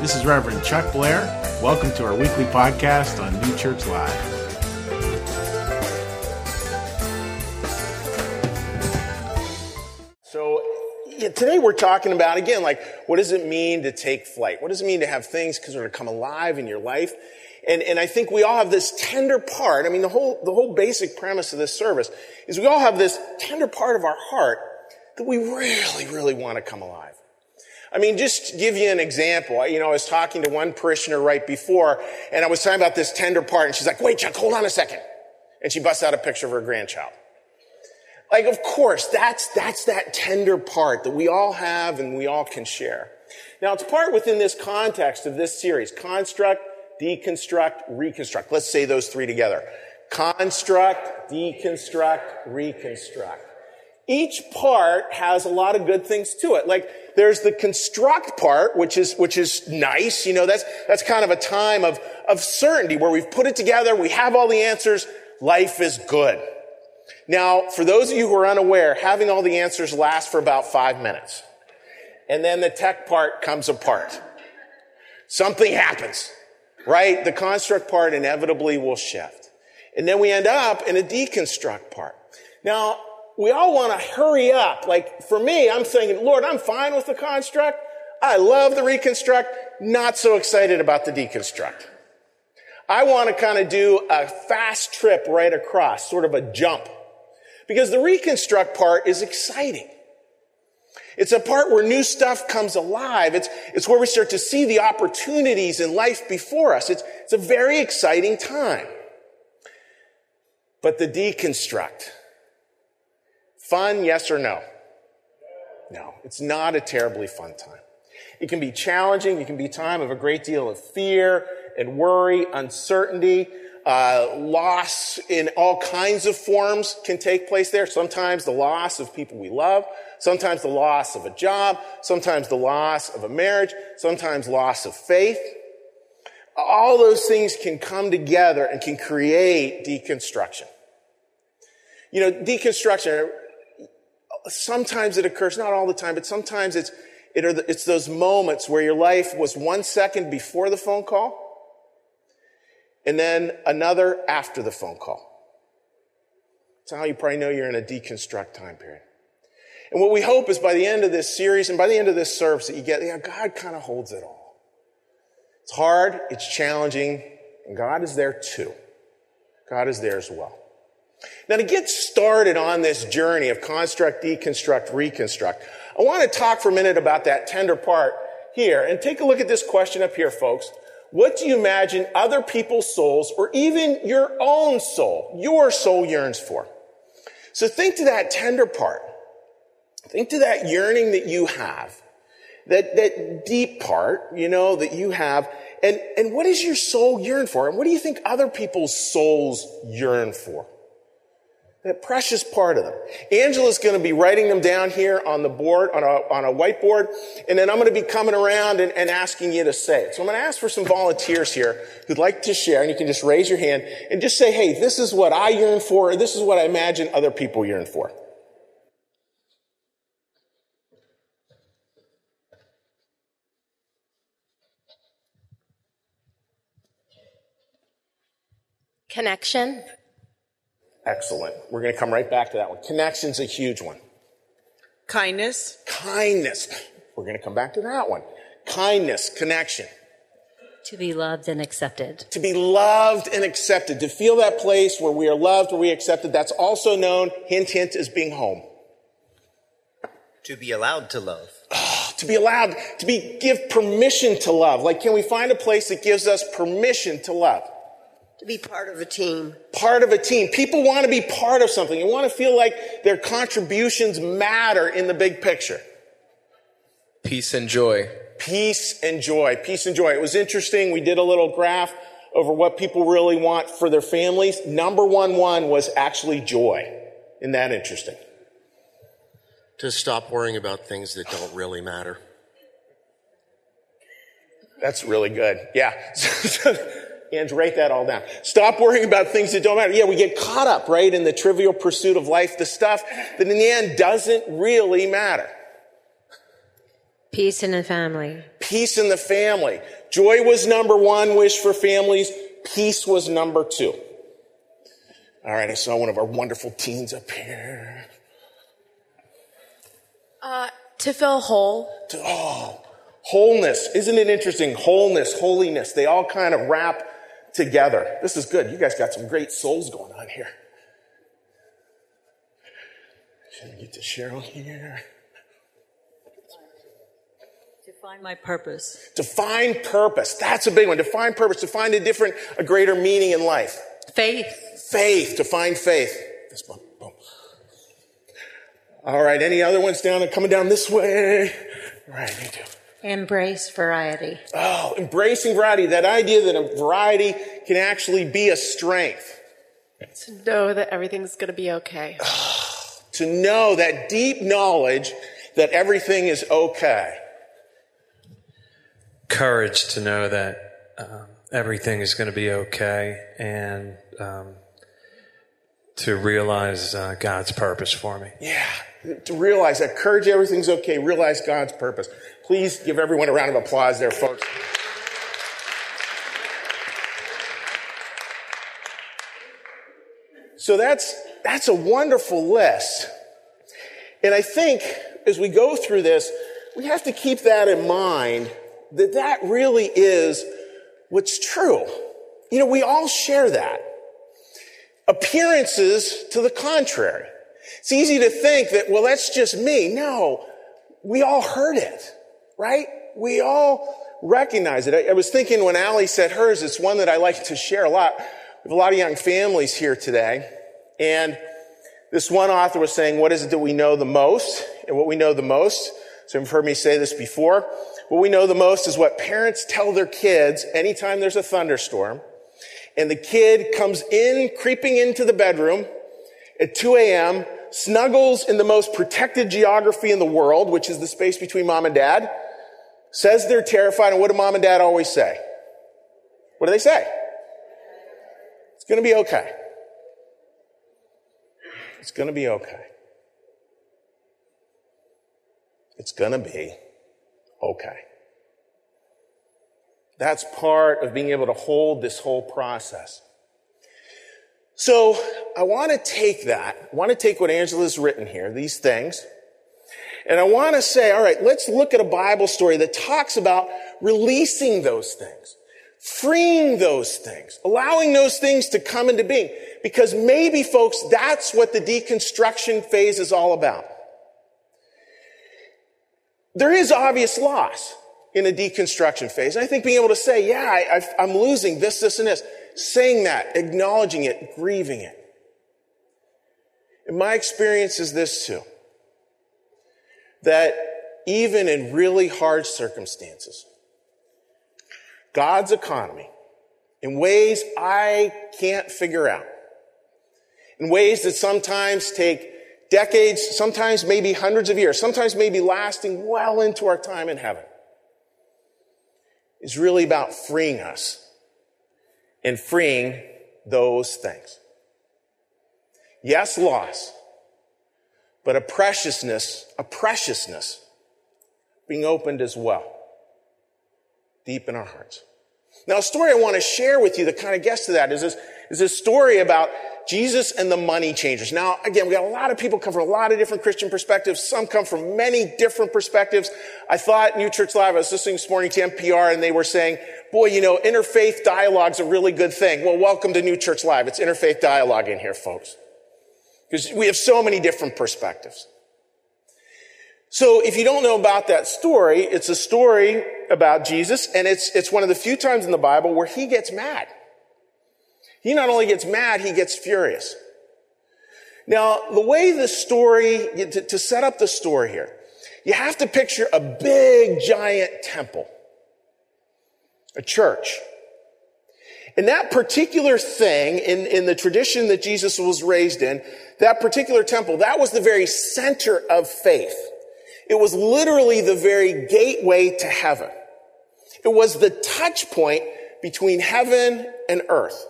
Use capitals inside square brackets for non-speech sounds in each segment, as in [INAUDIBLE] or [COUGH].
This is Reverend Chuck Blair. Welcome to our weekly podcast on New Church Live. So yeah, today we're talking about again, like what does it mean to take flight? What does it mean to have things sort of come alive in your life? And, and I think we all have this tender part. I mean, the whole, the whole basic premise of this service is we all have this tender part of our heart that we really, really want to come alive. I mean, just to give you an example, you know, I was talking to one parishioner right before, and I was talking about this tender part, and she's like, wait, Chuck, hold on a second. And she busts out a picture of her grandchild. Like, of course, that's, that's that tender part that we all have and we all can share. Now, it's part within this context of this series, construct, deconstruct, reconstruct. Let's say those three together. Construct, deconstruct, reconstruct. Each part has a lot of good things to it. Like, there's the construct part, which is, which is nice. You know, that's, that's kind of a time of, of certainty where we've put it together. We have all the answers. Life is good. Now, for those of you who are unaware, having all the answers lasts for about five minutes. And then the tech part comes apart. Something happens, right? The construct part inevitably will shift. And then we end up in a deconstruct part. Now, we all want to hurry up. Like for me, I'm saying, Lord, I'm fine with the construct. I love the reconstruct. Not so excited about the deconstruct. I want to kind of do a fast trip right across, sort of a jump. Because the reconstruct part is exciting. It's a part where new stuff comes alive. It's, it's where we start to see the opportunities in life before us. It's, it's a very exciting time. But the deconstruct, fun, yes or no? No, it's not a terribly fun time. It can be challenging. It can be time of a great deal of fear and worry, uncertainty. Uh, loss in all kinds of forms can take place there. Sometimes the loss of people we love, sometimes the loss of a job, sometimes the loss of a marriage, sometimes loss of faith. All those things can come together and can create deconstruction. You know, deconstruction, sometimes it occurs, not all the time, but sometimes it's, it the, it's those moments where your life was one second before the phone call and then another after the phone call. That's how you probably know you're in a deconstruct time period. And what we hope is by the end of this series and by the end of this service that you get, yeah, God kind of holds it all. It's hard, it's challenging, and God is there too. God is there as well. Now, to get started on this journey of construct, deconstruct, reconstruct, I want to talk for a minute about that tender part here. And take a look at this question up here, folks. What do you imagine other people's souls or even your own soul, your soul yearns for? So think to that tender part. Think to that yearning that you have. That, that deep part, you know, that you have. And, and what does your soul yearn for? And what do you think other people's souls yearn for? That precious part of them. Angela's going to be writing them down here on the board, on a, on a whiteboard, and then I'm going to be coming around and, and asking you to say it. So I'm going to ask for some volunteers here who'd like to share, and you can just raise your hand and just say, hey, this is what I yearn for, or this is what I imagine other people yearn for. Connection. Excellent. We're going to come right back to that one. Connection's a huge one. Kindness. Kindness. We're going to come back to that one. Kindness, connection. To be loved and accepted. To be loved and accepted. To feel that place where we are loved, where we are accepted. That's also known, hint, hint, as being home. To be allowed to love. Oh, to be allowed, to be, give permission to love. Like, can we find a place that gives us permission to love? To be part of a team. Part of a team. People want to be part of something They want to feel like their contributions matter in the big picture. Peace and joy. Peace and joy. Peace and joy. It was interesting. We did a little graph over what people really want for their families. Number one one was actually joy. Isn't that interesting? To stop worrying about things that don't really matter. That's really good. Yeah. [LAUGHS] And write that all down. Stop worrying about things that don't matter. Yeah, we get caught up, right, in the trivial pursuit of life, the stuff that in the end doesn't really matter. Peace in the family. Peace in the family. Joy was number one wish for families. Peace was number two. All right, I saw one of our wonderful teens up here. Uh, to feel whole. To- Oh, wholeness. Isn't it interesting? Wholeness, holiness, they all kind of wrap together. This is good. You guys got some great souls going on here. Should I get to Cheryl here? To find my purpose. To find purpose. That's a big one. To find purpose, to find a different, a greater meaning in life. Faith. Faith, to find faith. This boom, boom. All right, any other ones down coming down this way? All right, me too. Embrace variety. Oh, embracing variety. That idea that a variety can actually be a strength. To know that everything's going to be okay. [SIGHS] To know that deep knowledge that everything is okay. courage to know that um, everything is going to be okay and um, to realize uh, God's purpose for me. Yeah, to realize that courage, everything's okay. Realize God's purpose. Please give everyone a round of applause there, folks. So that's, that's a wonderful list. And I think as we go through this, we have to keep that in mind that that really is what's true. You know, we all share that. Appearances to the contrary. It's easy to think that, well, that's just me. No, we all heard it, right? We all recognize it. I, I was thinking when Allie said hers, it's one that I like to share a lot. We have a lot of young families here today. And this one author was saying, what is it that we know the most? And what we know the most, so you've heard me say this before, what we know the most is what parents tell their kids anytime there's a thunderstorm. And the kid comes in, creeping into the bedroom at 2 a.m., snuggles in the most protected geography in the world, which is the space between mom and dad, says they're terrified. And what do mom and dad always say? What do they say? It's going to be okay. It's going to be okay. It's going to be okay. That's part of being able to hold this whole process. So I want to take that, I want to take what Angela's written here, these things, and I want to say, all right, let's look at a Bible story that talks about releasing those things, freeing those things, allowing those things to come into being. Because maybe, folks, that's what the deconstruction phase is all about. There is obvious loss in a deconstruction phase. And I think being able to say, yeah, I, am losing this, this, and this, saying that, acknowledging it, grieving it. And my experience is this too. That even in really hard circumstances, God's economy, in ways I can't figure out, in ways that sometimes take decades, sometimes maybe hundreds of years, sometimes maybe lasting well into our time in heaven, is really about freeing us and freeing those things. Yes, loss, but a preciousness, a preciousness being opened as well, deep in our hearts. Now, a story I want to share with you that kind of gets to that is this, is this story about Jesus and the money changers. Now, again, we got a lot of people come from a lot of different Christian perspectives. Some come from many different perspectives. I thought New Church Live, I was listening this morning to NPR and they were saying, boy, you know, interfaith dialogue's a really good thing. Well, welcome to New Church Live. It's interfaith dialogue in here, folks. Because we have so many different perspectives. So if you don't know about that story, it's a story about Jesus and it's, it's one of the few times in the Bible where he gets mad. He not only gets mad, he gets furious. Now, the way the story, to, to set up the story here, you have to picture a big giant temple. A church. And that particular thing in, in the tradition that Jesus was raised in, that particular temple, that was the very center of faith. It was literally the very gateway to heaven. It was the touch point between heaven and earth.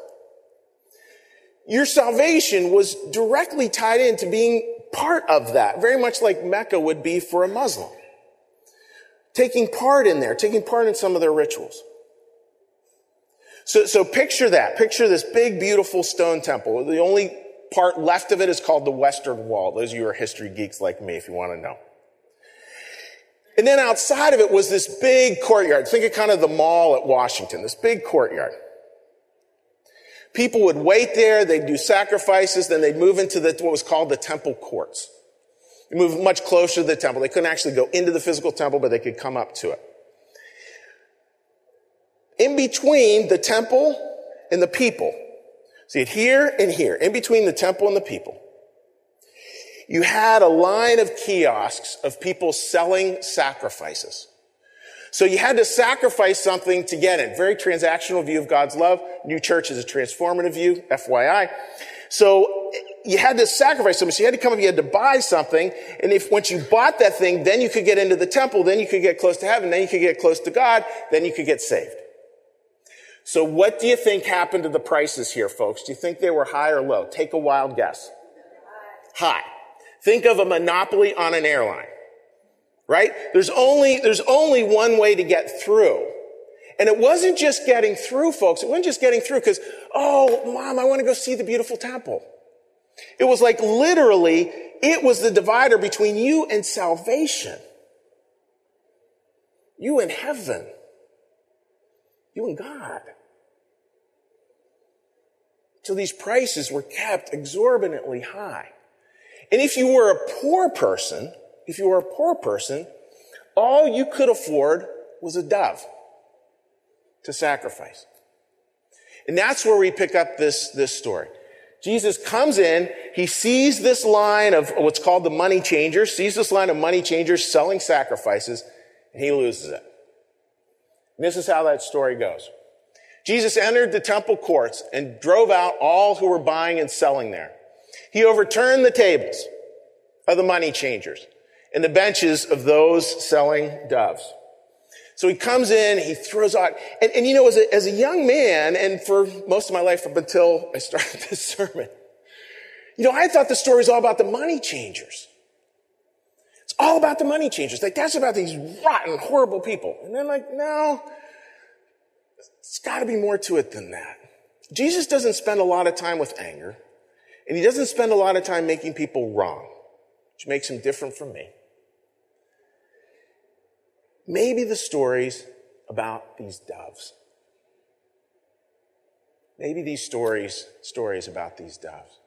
Your salvation was directly tied into being part of that, very much like Mecca would be for a Muslim. taking part in there, taking part in some of their rituals. So, so picture that. Picture this big, beautiful stone temple. The only part left of it is called the Western Wall. Those of you are history geeks like me, if you want to know. And then outside of it was this big courtyard. Think of kind of the mall at Washington, this big courtyard. People would wait there, they'd do sacrifices, then they'd move into the, what was called the temple courts. They moved much closer to the temple. They couldn't actually go into the physical temple, but they could come up to it. In between the temple and the people, see it here and here, in between the temple and the people, you had a line of kiosks of people selling sacrifices. So you had to sacrifice something to get it. Very transactional view of God's love. New church is a transformative view, FYI. So you had to sacrifice something. So you had to come up, you had to buy something. And if once you bought that thing, then you could get into the temple, then you could get close to heaven, then you could get close to God, then you could get saved. So what do you think happened to the prices here, folks? Do you think they were high or low? Take a wild guess. High. Think of a monopoly on an airline, right? There's only, there's only one way to get through. And it wasn't just getting through, folks. It wasn't just getting through because, oh, mom, I want to go see the beautiful temple. It was like literally, it was the divider between you and salvation. You and heaven. You and God. So these prices were kept exorbitantly high. And if you were a poor person, if you were a poor person, all you could afford was a dove to sacrifice. And that's where we pick up this, this story. Jesus comes in, he sees this line of what's called the money changers, sees this line of money changers selling sacrifices, and he loses it. And this is how that story goes. Jesus entered the temple courts and drove out all who were buying and selling there. He overturned the tables of the money changers and the benches of those selling doves. So he comes in, he throws out, and, and you know, as a, as a young man, and for most of my life up until I started [LAUGHS] this sermon, you know, I thought the story was all about the money changers. It's all about the money changers. Like, that's about these rotten, horrible people. And then like, no, it's gotta be more to it than that. Jesus doesn't spend a lot of time with anger. And he doesn't spend a lot of time making people wrong, which makes him different from me. Maybe the stories about these doves. Maybe these stories, stories about these doves.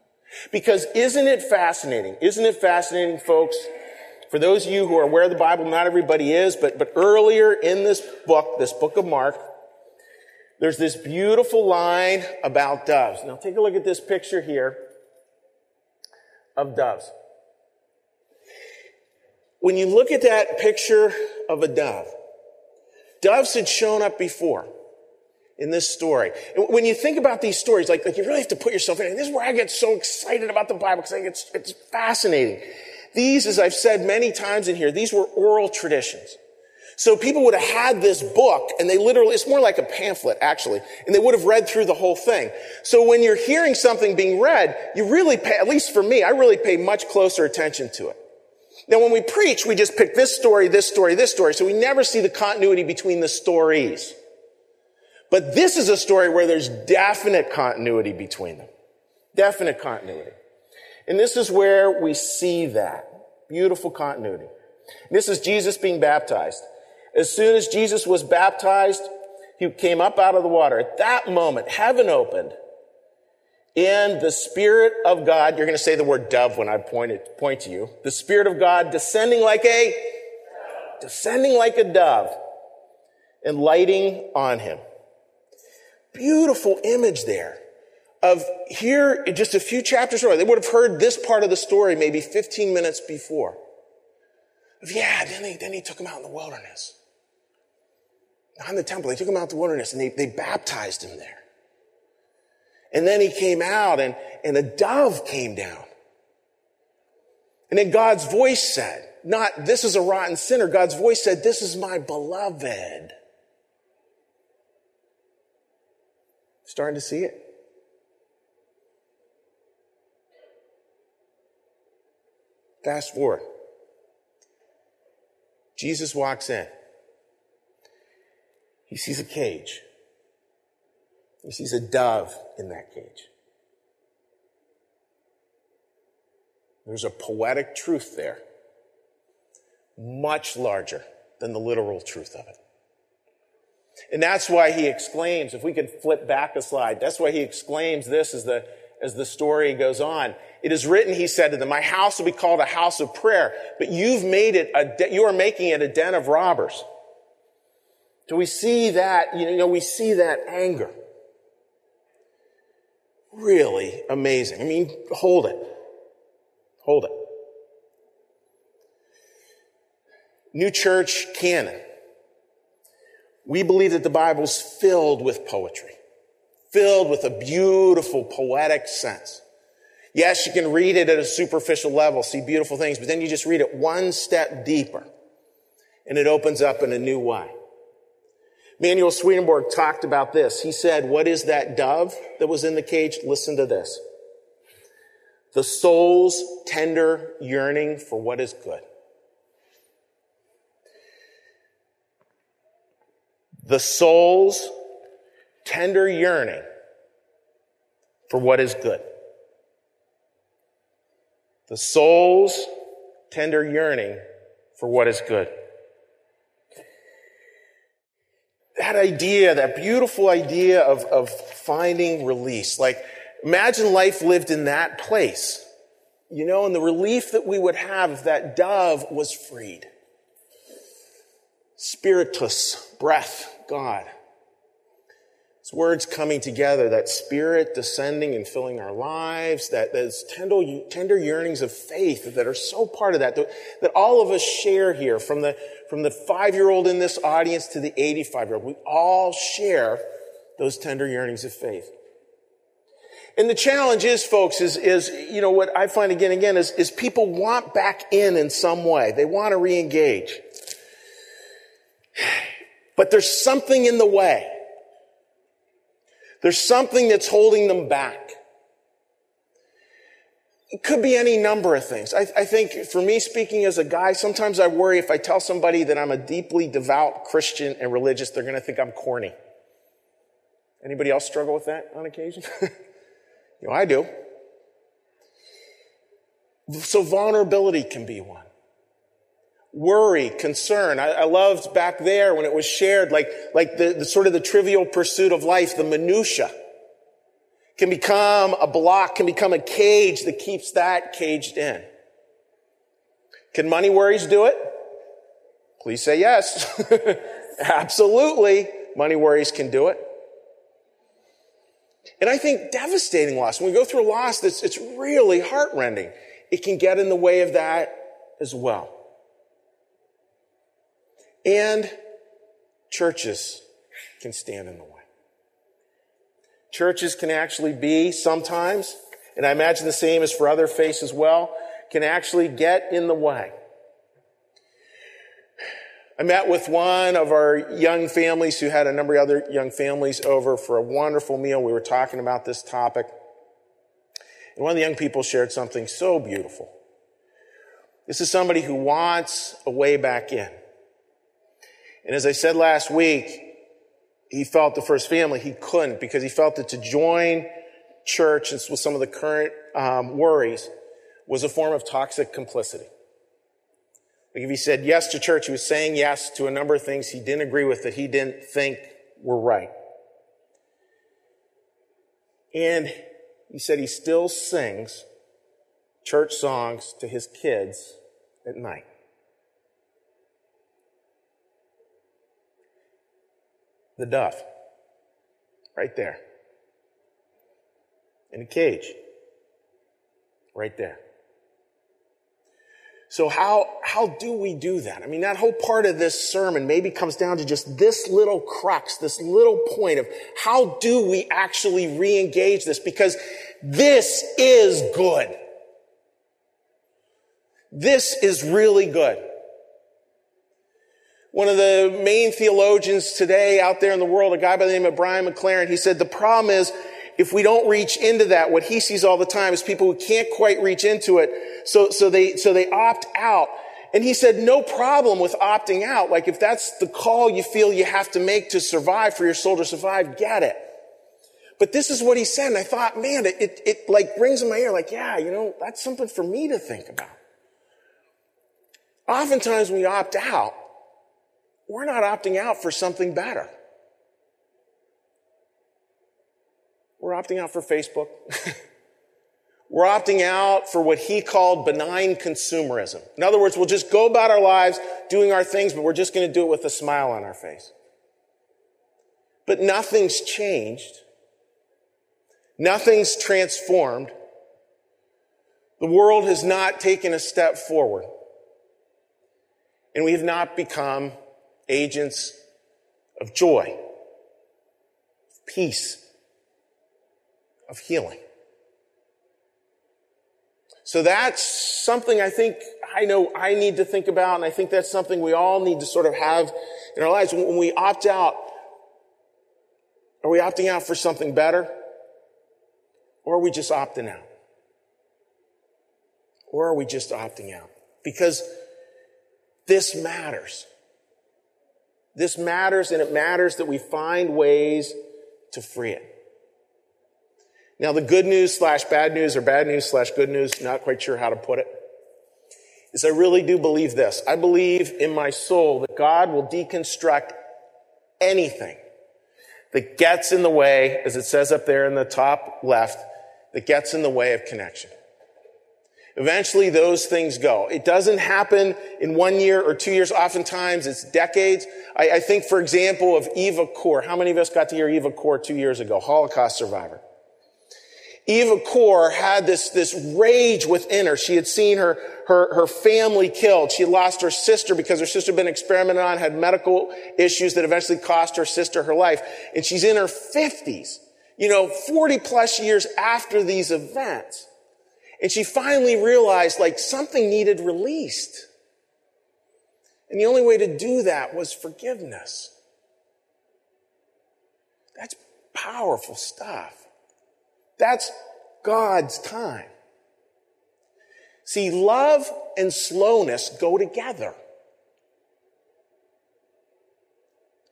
Because isn't it fascinating? Isn't it fascinating, folks? For those of you who are aware of the Bible, not everybody is, but, but earlier in this book, this book of Mark, there's this beautiful line about doves. Now take a look at this picture here of doves. When you look at that picture of a dove, doves had shown up before in this story. And when you think about these stories, like, like you really have to put yourself in it. This is where I get so excited about the Bible because I think it's, it's fascinating. These, as I've said many times in here, these were oral traditions. So people would have had this book and they literally, it's more like a pamphlet actually, and they would have read through the whole thing. So when you're hearing something being read, you really pay, at least for me, I really pay much closer attention to it. Now when we preach, we just pick this story, this story, this story, so we never see the continuity between the stories. But this is a story where there's definite continuity between them. Definite continuity. And this is where we see that. Beautiful continuity. This is Jesus being baptized. As soon as Jesus was baptized, he came up out of the water. At that moment, heaven opened. And the Spirit of God, you're going to say the word dove when I point, it, point to you. The Spirit of God descending like a, descending like a dove and lighting on him. Beautiful image there of here, just a few chapters earlier. They would have heard this part of the story maybe 15 minutes before. Of, yeah, then he, then he took him out in the wilderness in the temple. They took him out to the wilderness and they, they baptized him there. And then he came out and, and a dove came down. And then God's voice said, not, this is a rotten sinner. God's voice said, this is my beloved. Starting to see it. Fast forward. Jesus walks in. He sees a cage. He sees a dove in that cage. There's a poetic truth there, much larger than the literal truth of it. And that's why he exclaims, if we could flip back a slide, that's why he exclaims this as the, as the story goes on. It is written, he said to them, my house will be called a house of prayer, but you've made it a, de- you are making it a den of robbers. So we see that, you know, we see that anger. Really amazing. I mean, hold it. Hold it. New Church Canon. We believe that the Bible's filled with poetry, filled with a beautiful poetic sense. Yes, you can read it at a superficial level, see beautiful things, but then you just read it one step deeper and it opens up in a new way. Emanuel Swedenborg talked about this. He said, what is that dove that was in the cage? Listen to this. The soul's tender yearning for what is good. The soul's tender yearning for what is good. The soul's tender yearning for what is good. That idea, that beautiful idea of, of finding release. Like, imagine life lived in that place, you know, and the relief that we would have if that dove was freed. Spiritus, breath, God. It's words coming together, that spirit descending and filling our lives, that those tender, tender yearnings of faith that are so part of that, that, all of us share here from the, from the five year old in this audience to the 85 year old. We all share those tender yearnings of faith. And the challenge is, folks, is, is, you know, what I find again and again is, is people want back in in some way. They want to re-engage. [SIGHS] But there's something in the way. There's something that's holding them back. It could be any number of things. I, I, think for me speaking as a guy, sometimes I worry if I tell somebody that I'm a deeply devout Christian and religious, they're going to think I'm corny. Anybody else struggle with that on occasion? [LAUGHS] you know, I do. So vulnerability can be one worry, concern. I, I, loved back there when it was shared, like, like the, the sort of the trivial pursuit of life, the minutia can become a block, can become a cage that keeps that caged in. Can money worries do it? Please say yes. [LAUGHS] Absolutely. Money worries can do it. And I think devastating loss. When we go through loss that's, it's really heartrending. It can get in the way of that as well. And churches can stand in the way. Churches can actually be sometimes, and I imagine the same is for other faiths as well, can actually get in the way. I met with one of our young families who had a number of other young families over for a wonderful meal. We were talking about this topic. And one of the young people shared something so beautiful. This is somebody who wants a way back in. And as I said last week, he felt the first family, he couldn't because he felt that to join church and with some of the current um, worries was a form of toxic complicity. Like if he said yes to church, he was saying yes to a number of things he didn't agree with that he didn't think were right. And he said he still sings church songs to his kids at night. The dove. Right there. In a cage. Right there. So how, how do we do that? I mean, that whole part of this sermon maybe comes down to just this little crux, this little point of how do we actually re-engage this? Because this is good. This is really good one of the main theologians today out there in the world, a guy by the name of Brian McLaren, he said the problem is if we don't reach into that, what he sees all the time is people who can't quite reach into it. So, so they, so they opt out. And he said, no problem with opting out. Like if that's the call you feel you have to make to survive, for your soul to survive, get it. But this is what he said. And I thought, man, it, it, it like rings in my ear. Like, yeah, you know, that's something for me to think about. Oftentimes when we opt out. We're not opting out for something better. We're opting out for Facebook. [LAUGHS] We're opting out for what he called benign consumerism. In other words, we'll just go about our lives doing our things, but we're just going to do it with a smile on our face. But nothing's changed. Nothing's transformed. The world has not taken a step forward. And we have not become agents of joy, of peace, of healing. So that's something I think I know I need to think about, and I think that's something we all need to sort of have in our lives. When we opt out, are we opting out for something better? Or are we just opting out? Or are we just opting out? Because this matters. This matters, and it matters that we find ways to free it. Now, the good news slash bad news or bad news slash good news, not quite sure how to put it, is I really do believe this. I believe in my soul that God will deconstruct anything that gets in the way, as it says up there in the top left, that gets in the way of connection. Eventually those things go. It doesn't happen in one year or two years. Oftentimes it's decades. I, I think, for example, of Eva Kor. How many of us got to hear Eva Kor two years ago? Holocaust survivor. Eva Kor had this, this rage within her. She had seen her, her, her family killed. She lost her sister because her sister had been experimented on, had medical issues that eventually cost her sister her life. And she's in her fifties, you know, 40 plus years after these events. And she finally realized like something needed released. And the only way to do that was forgiveness. That's powerful stuff. That's God's time. See, love and slowness go together.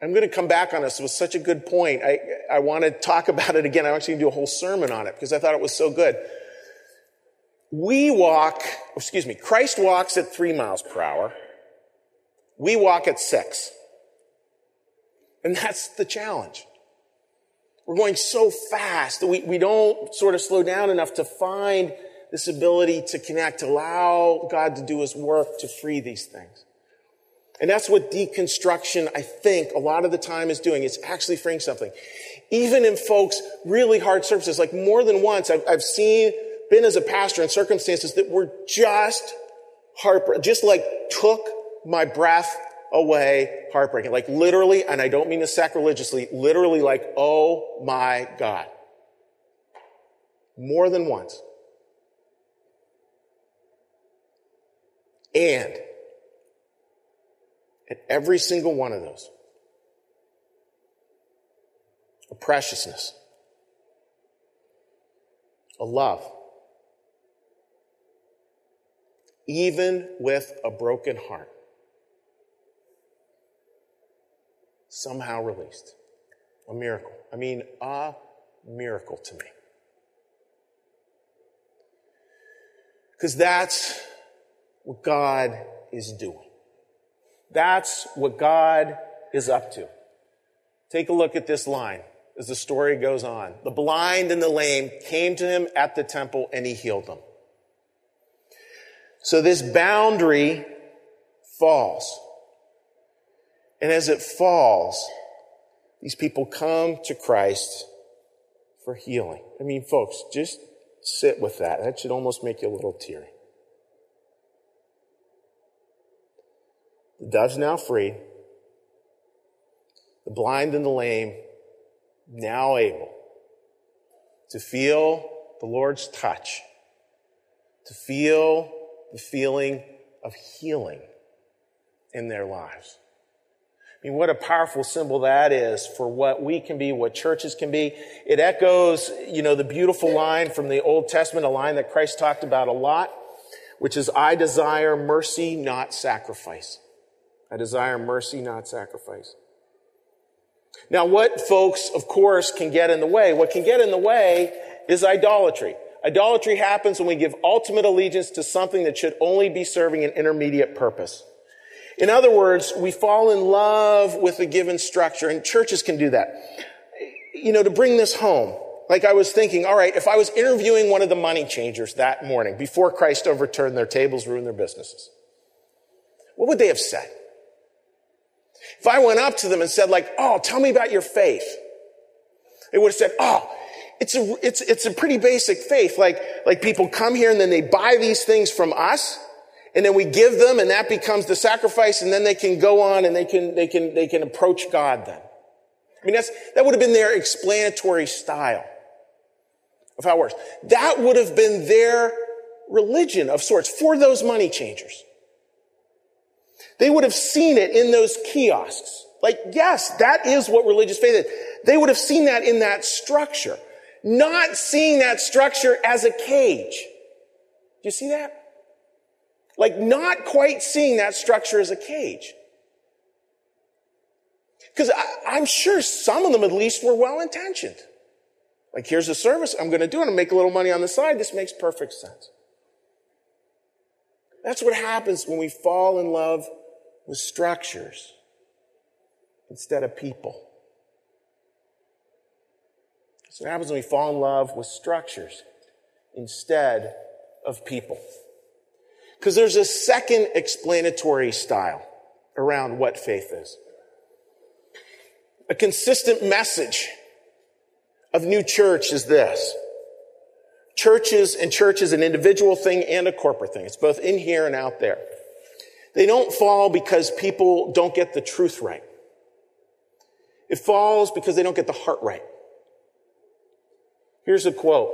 I'm going to come back on this. It was such a good point. I, I want to talk about it again. I'm actually going to do a whole sermon on it because I thought it was so good. We walk, excuse me, Christ walks at three miles per hour. We walk at six. And that's the challenge. We're going so fast that we, we don't sort of slow down enough to find this ability to connect, to allow God to do his work to free these things. And that's what deconstruction, I think, a lot of the time is doing. It's actually freeing something. Even in folks' really hard services, like more than once, I've, I've seen, been as a pastor in circumstances that were just heartbreaking, just like took my breath away heartbreaking. Like literally, and I don't mean this sacrilegiously, literally like, oh my God. More than once. And at every single one of those, a preciousness, a love, even with a broken heart. somehow released. A miracle. I mean, a miracle to me. Because that's what God is doing. That's what God is up to. Take a look at this line as the story goes on. The blind and the lame came to him at the temple and he healed them. So this boundary falls. And as it falls, these people come to Christ for healing. I mean, folks, just sit with that. That should almost make you a little teary. The dove's now free. The blind and the lame now able to feel the Lord's touch, to feel the feeling of healing in their lives. I mean, what a powerful symbol that is for what we can be, what churches can be. It echoes, you know, the beautiful line from the Old Testament, a line that Christ talked about a lot, which is I desire mercy, not sacrifice. I desire mercy, not sacrifice. Now, what folks, of course, can get in the way? What can get in the way is idolatry. Idolatry happens when we give ultimate allegiance to something that should only be serving an intermediate purpose. In other words, we fall in love with a given structure, and churches can do that. You know, to bring this home, like I was thinking, all right, if I was interviewing one of the money changers that morning before Christ overturned their tables, ruined their businesses, what would they have said? If I went up to them and said, like, oh, tell me about your faith, they would have said, oh, it's a, it's, it's a pretty basic faith. Like, like people come here and then they buy these things from us and then we give them and that becomes the sacrifice and then they can go on and they can, they can, they can approach God then. I mean, that's, that would have been their explanatory style of how it works. That would have been their religion of sorts for those money changers. They would have seen it in those kiosks. Like, yes, that is what religious faith is. They would have seen that in that structure not seeing that structure as a cage. Do you see that? Like not quite seeing that structure as a cage. Because I'm sure some of them at least were well intentioned. Like, here's a service, I'm going to do and make a little money on the side. This makes perfect sense. That's what happens when we fall in love with structures instead of people. So what happens when we fall in love with structures instead of people. Because there's a second explanatory style around what faith is. A consistent message of new church is this. Churches and church is an individual thing and a corporate thing. It's both in here and out there. They don't fall because people don't get the truth right. It falls because they don't get the heart right. Here's a quote.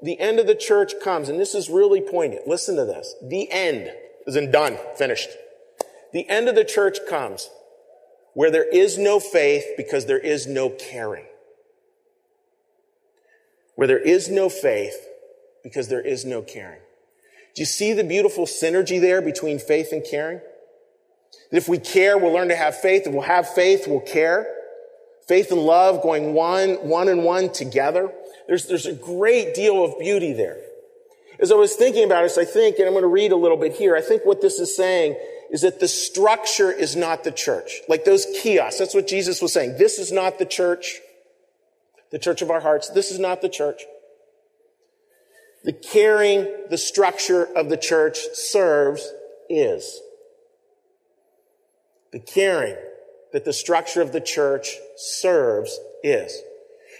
The end of the church comes, and this is really poignant. Listen to this. The end is in done, finished. The end of the church comes where there is no faith because there is no caring. Where there is no faith because there is no caring. Do you see the beautiful synergy there between faith and caring? That if we care, we'll learn to have faith. If we'll have faith, we'll care. Faith and love going one, one and one together. There's, there's a great deal of beauty there. As I was thinking about this, I think, and I'm going to read a little bit here, I think what this is saying is that the structure is not the church. Like those kiosks, that's what Jesus was saying. This is not the church, the church of our hearts. This is not the church. The caring the structure of the church serves is. The caring that the structure of the church serves is.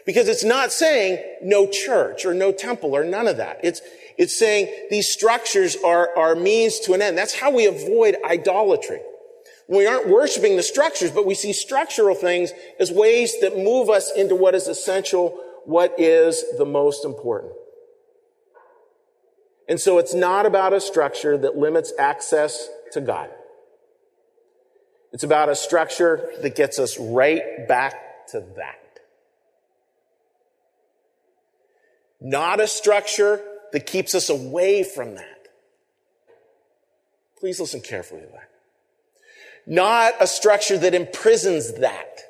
Because it's not saying no church or no temple or none of that. It's, it's saying these structures are, are means to an end. That's how we avoid idolatry. We aren't worshiping the structures, but we see structural things as ways that move us into what is essential, what is the most important. And so it's not about a structure that limits access to God. It's about a structure that gets us right back to that. not a structure that keeps us away from that. Please listen carefully to that. Not a structure that imprisons that.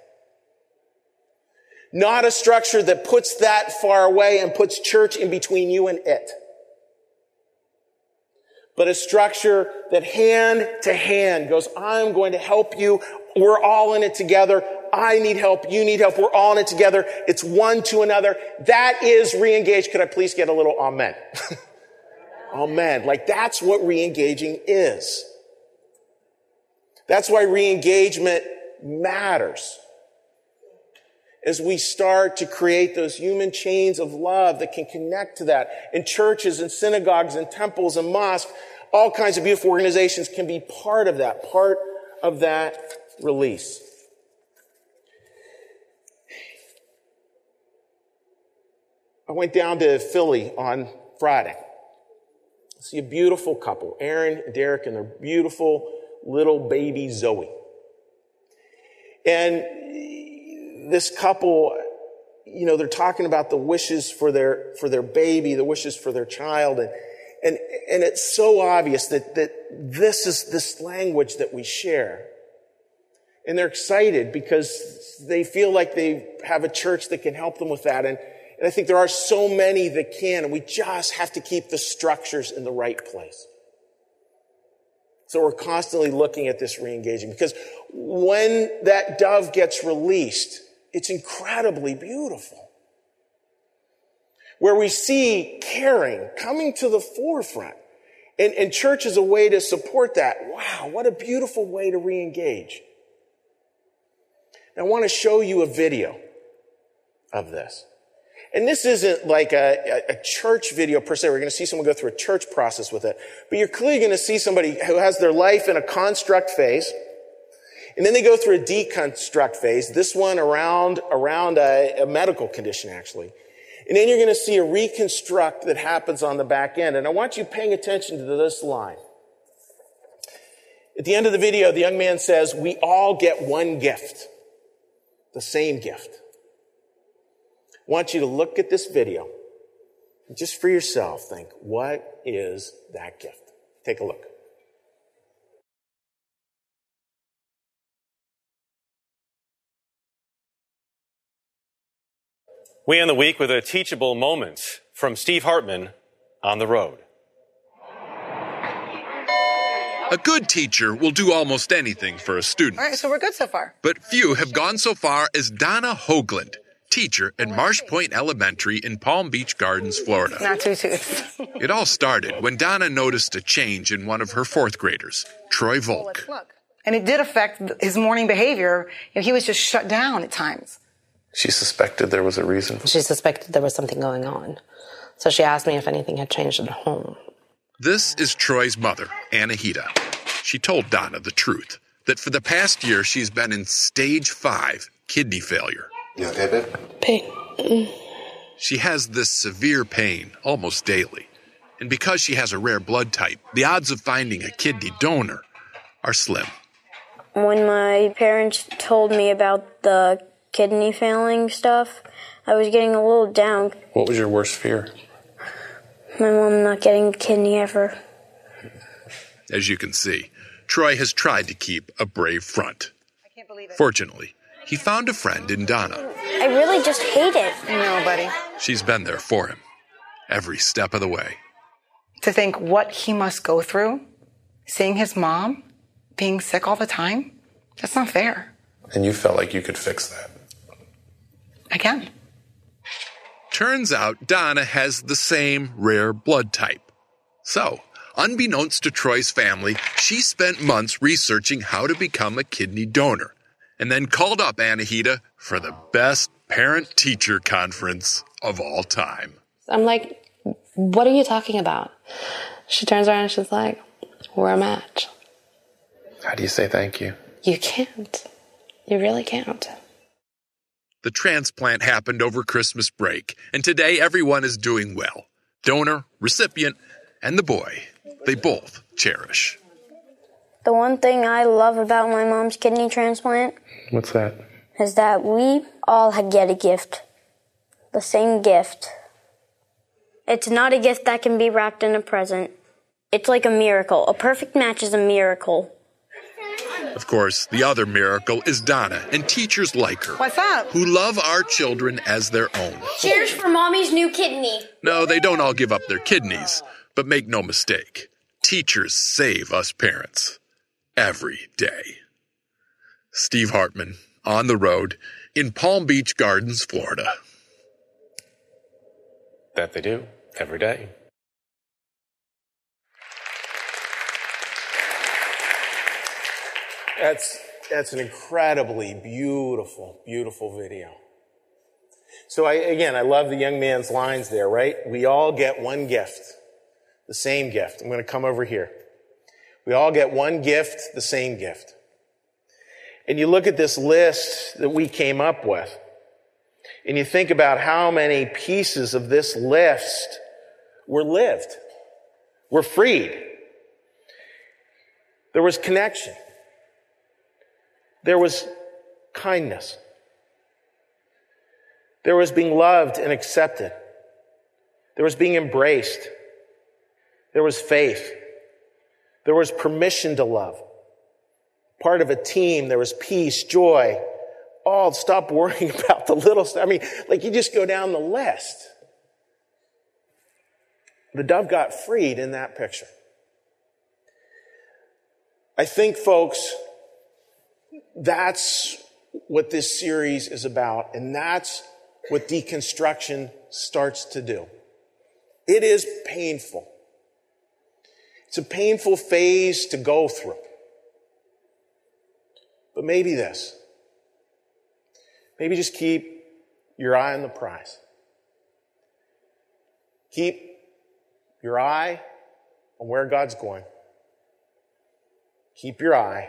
Not a structure that puts that far away and puts church in between you and it. But a structure that hand to hand goes, I'm going to help you. We're all in it together. I need help. You need help. We're all in it together. It's one to another. That is re-engage. Could I please get a little amen? [LAUGHS] amen. Like that's what re-engaging is. That's why re-engagement matters. As we start to create those human chains of love that can connect to that in churches and synagogues and temples and mosques, all kinds of beautiful organizations can be part of that, part of that release. I went down to Philly on Friday. See a beautiful couple, Aaron and Derek, and their beautiful little baby Zoe. And this couple, you know, they're talking about the wishes for their, for their baby, the wishes for their child. And, And, and it's so obvious that, that this is this language that we share. And they're excited because they feel like they have a church that can help them with that. And, and I think there are so many that can, and we just have to keep the structures in the right place. So we're constantly looking at this re-engaging because when that dove gets released, it's incredibly beautiful. Where we see caring coming to the forefront. And, and church is a way to support that. Wow, what a beautiful way to re-engage. I want to show you a video of this. And this isn't like a, a, church video per se. We're going to see someone go through a church process with it. But you're clearly going to see somebody who has their life in a construct phase. And then they go through a deconstruct phase. This one around, around a, a medical condition, actually. And then you're going to see a reconstruct that happens on the back end. And I want you paying attention to this line. At the end of the video, the young man says, we all get one gift. The same gift. I want you to look at this video. Just for yourself, think, what is that gift? Take a look. We end the week with a teachable moment from Steve Hartman on the road. A good teacher will do almost anything for a student. All right, so we're good so far. But few have gone so far as Donna Hoagland, teacher at Marsh Pointe Elementary in Palm Beach Gardens, Florida. Not too tooth. [LAUGHS] it all started when Donna noticed a change in one of her fourth graders, Troy oh, Volk. Look. And it did affect his morning behavior. You know, he was just shut down at times. She suspected there was a reason. She suspected there was something going on. So she asked me if anything had changed at home. This is Troy's mother, Anahita. She told Donna the truth that for the past year she's been in stage five kidney failure. You okay, babe? Pain. She has this severe pain almost daily. And because she has a rare blood type, the odds of finding a kidney donor are slim. When my parents told me about the kidney failing stuff, I was getting a little down. What was your worst fear? My mom not getting a kidney ever. As you can see, Troy has tried to keep a brave front. I can't believe it. Fortunately, he found a friend in Donna. I really just hate it. No, buddy. She's been there for him every step of the way. To think what he must go through, seeing his mom being sick all the time, that's not fair. And you felt like you could fix that. I can. Turns out Donna has the same rare blood type. So, unbeknownst to Troy's family, she spent months researching how to become a kidney donor and then called up Anahita for the best parent teacher conference of all time. I'm like, what are you talking about? She turns around and she's like, we're a match. How do you say thank you? You can't. You really can't. The transplant happened over Christmas break, and today everyone is doing well. Donor, recipient, and the boy they both cherish. The one thing I love about my mom's kidney transplant What's that? is that we all get a gift. The same gift. It's not a gift that can be wrapped in a present. It's like a miracle. A perfect match is a miracle. Of course, the other miracle is Donna and teachers like her. What's up? Who love our children as their own. Cheers for mommy's new kidney. No, they don't all give up their kidneys, but make no mistake, teachers save us parents every day. Steve Hartman, on the road in Palm Beach Gardens, Florida. That they do every day. That's, that's an incredibly beautiful, beautiful video. So I, again, I love the young man's lines there, right? We all get one gift, the same gift. I'm going to come over here. We all get one gift, the same gift. And you look at this list that we came up with, and you think about how many pieces of this list were lived, were freed. There was connection. There was kindness. There was being loved and accepted. There was being embraced. There was faith. There was permission to love. Part of a team, there was peace, joy. All stop worrying [LAUGHS] about the little stuff. I mean, like you just go down the list. The dove got freed in that picture. I think, folks, that's what this series is about, and that's what deconstruction starts to do. It is painful. It's a painful phase to go through. But maybe this. Maybe just keep your eye on the prize. Keep your eye on where God's going. Keep your eye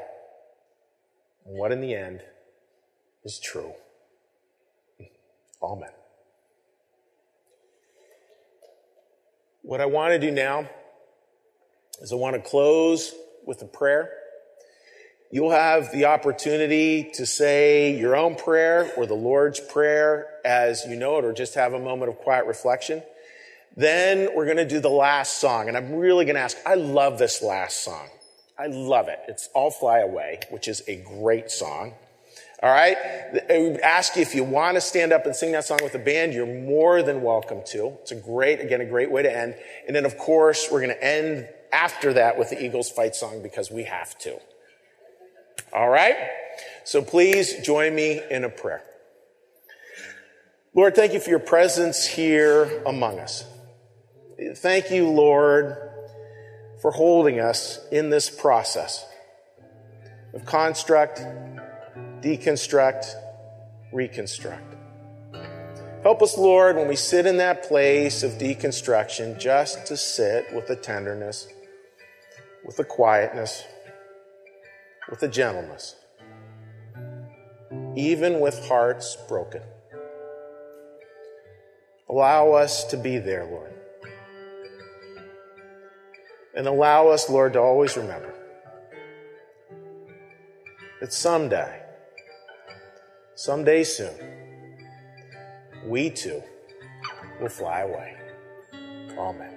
on what in the end is true. Amen. What I want to do now is I want to close with a prayer. You'll have the opportunity to say your own prayer or the Lord's Prayer as you know it, or just have a moment of quiet reflection. Then we're going to do the last song. And I'm really going to ask, I love this last song. I love it. It's I'll Fly Away, which is a great song. All right? I would ask you if you want to stand up and sing that song with the band, you're more than welcome to. It's a great, again, a great way to end. And then, of course, we're going to end after that with the Eagles fight song because we have to. All right? So please join me in a prayer. Lord, thank you for your presence here among us. Thank you, Lord, for holding us in this process of construct, deconstruct, reconstruct. Help us, Lord, when we sit in that place of deconstruction, just to sit with a tenderness, with a quietness, with a gentleness, even with hearts broken. Allow us to be there, Lord. And allow us, Lord, to always remember that someday, someday soon, we too will fly away. Amen.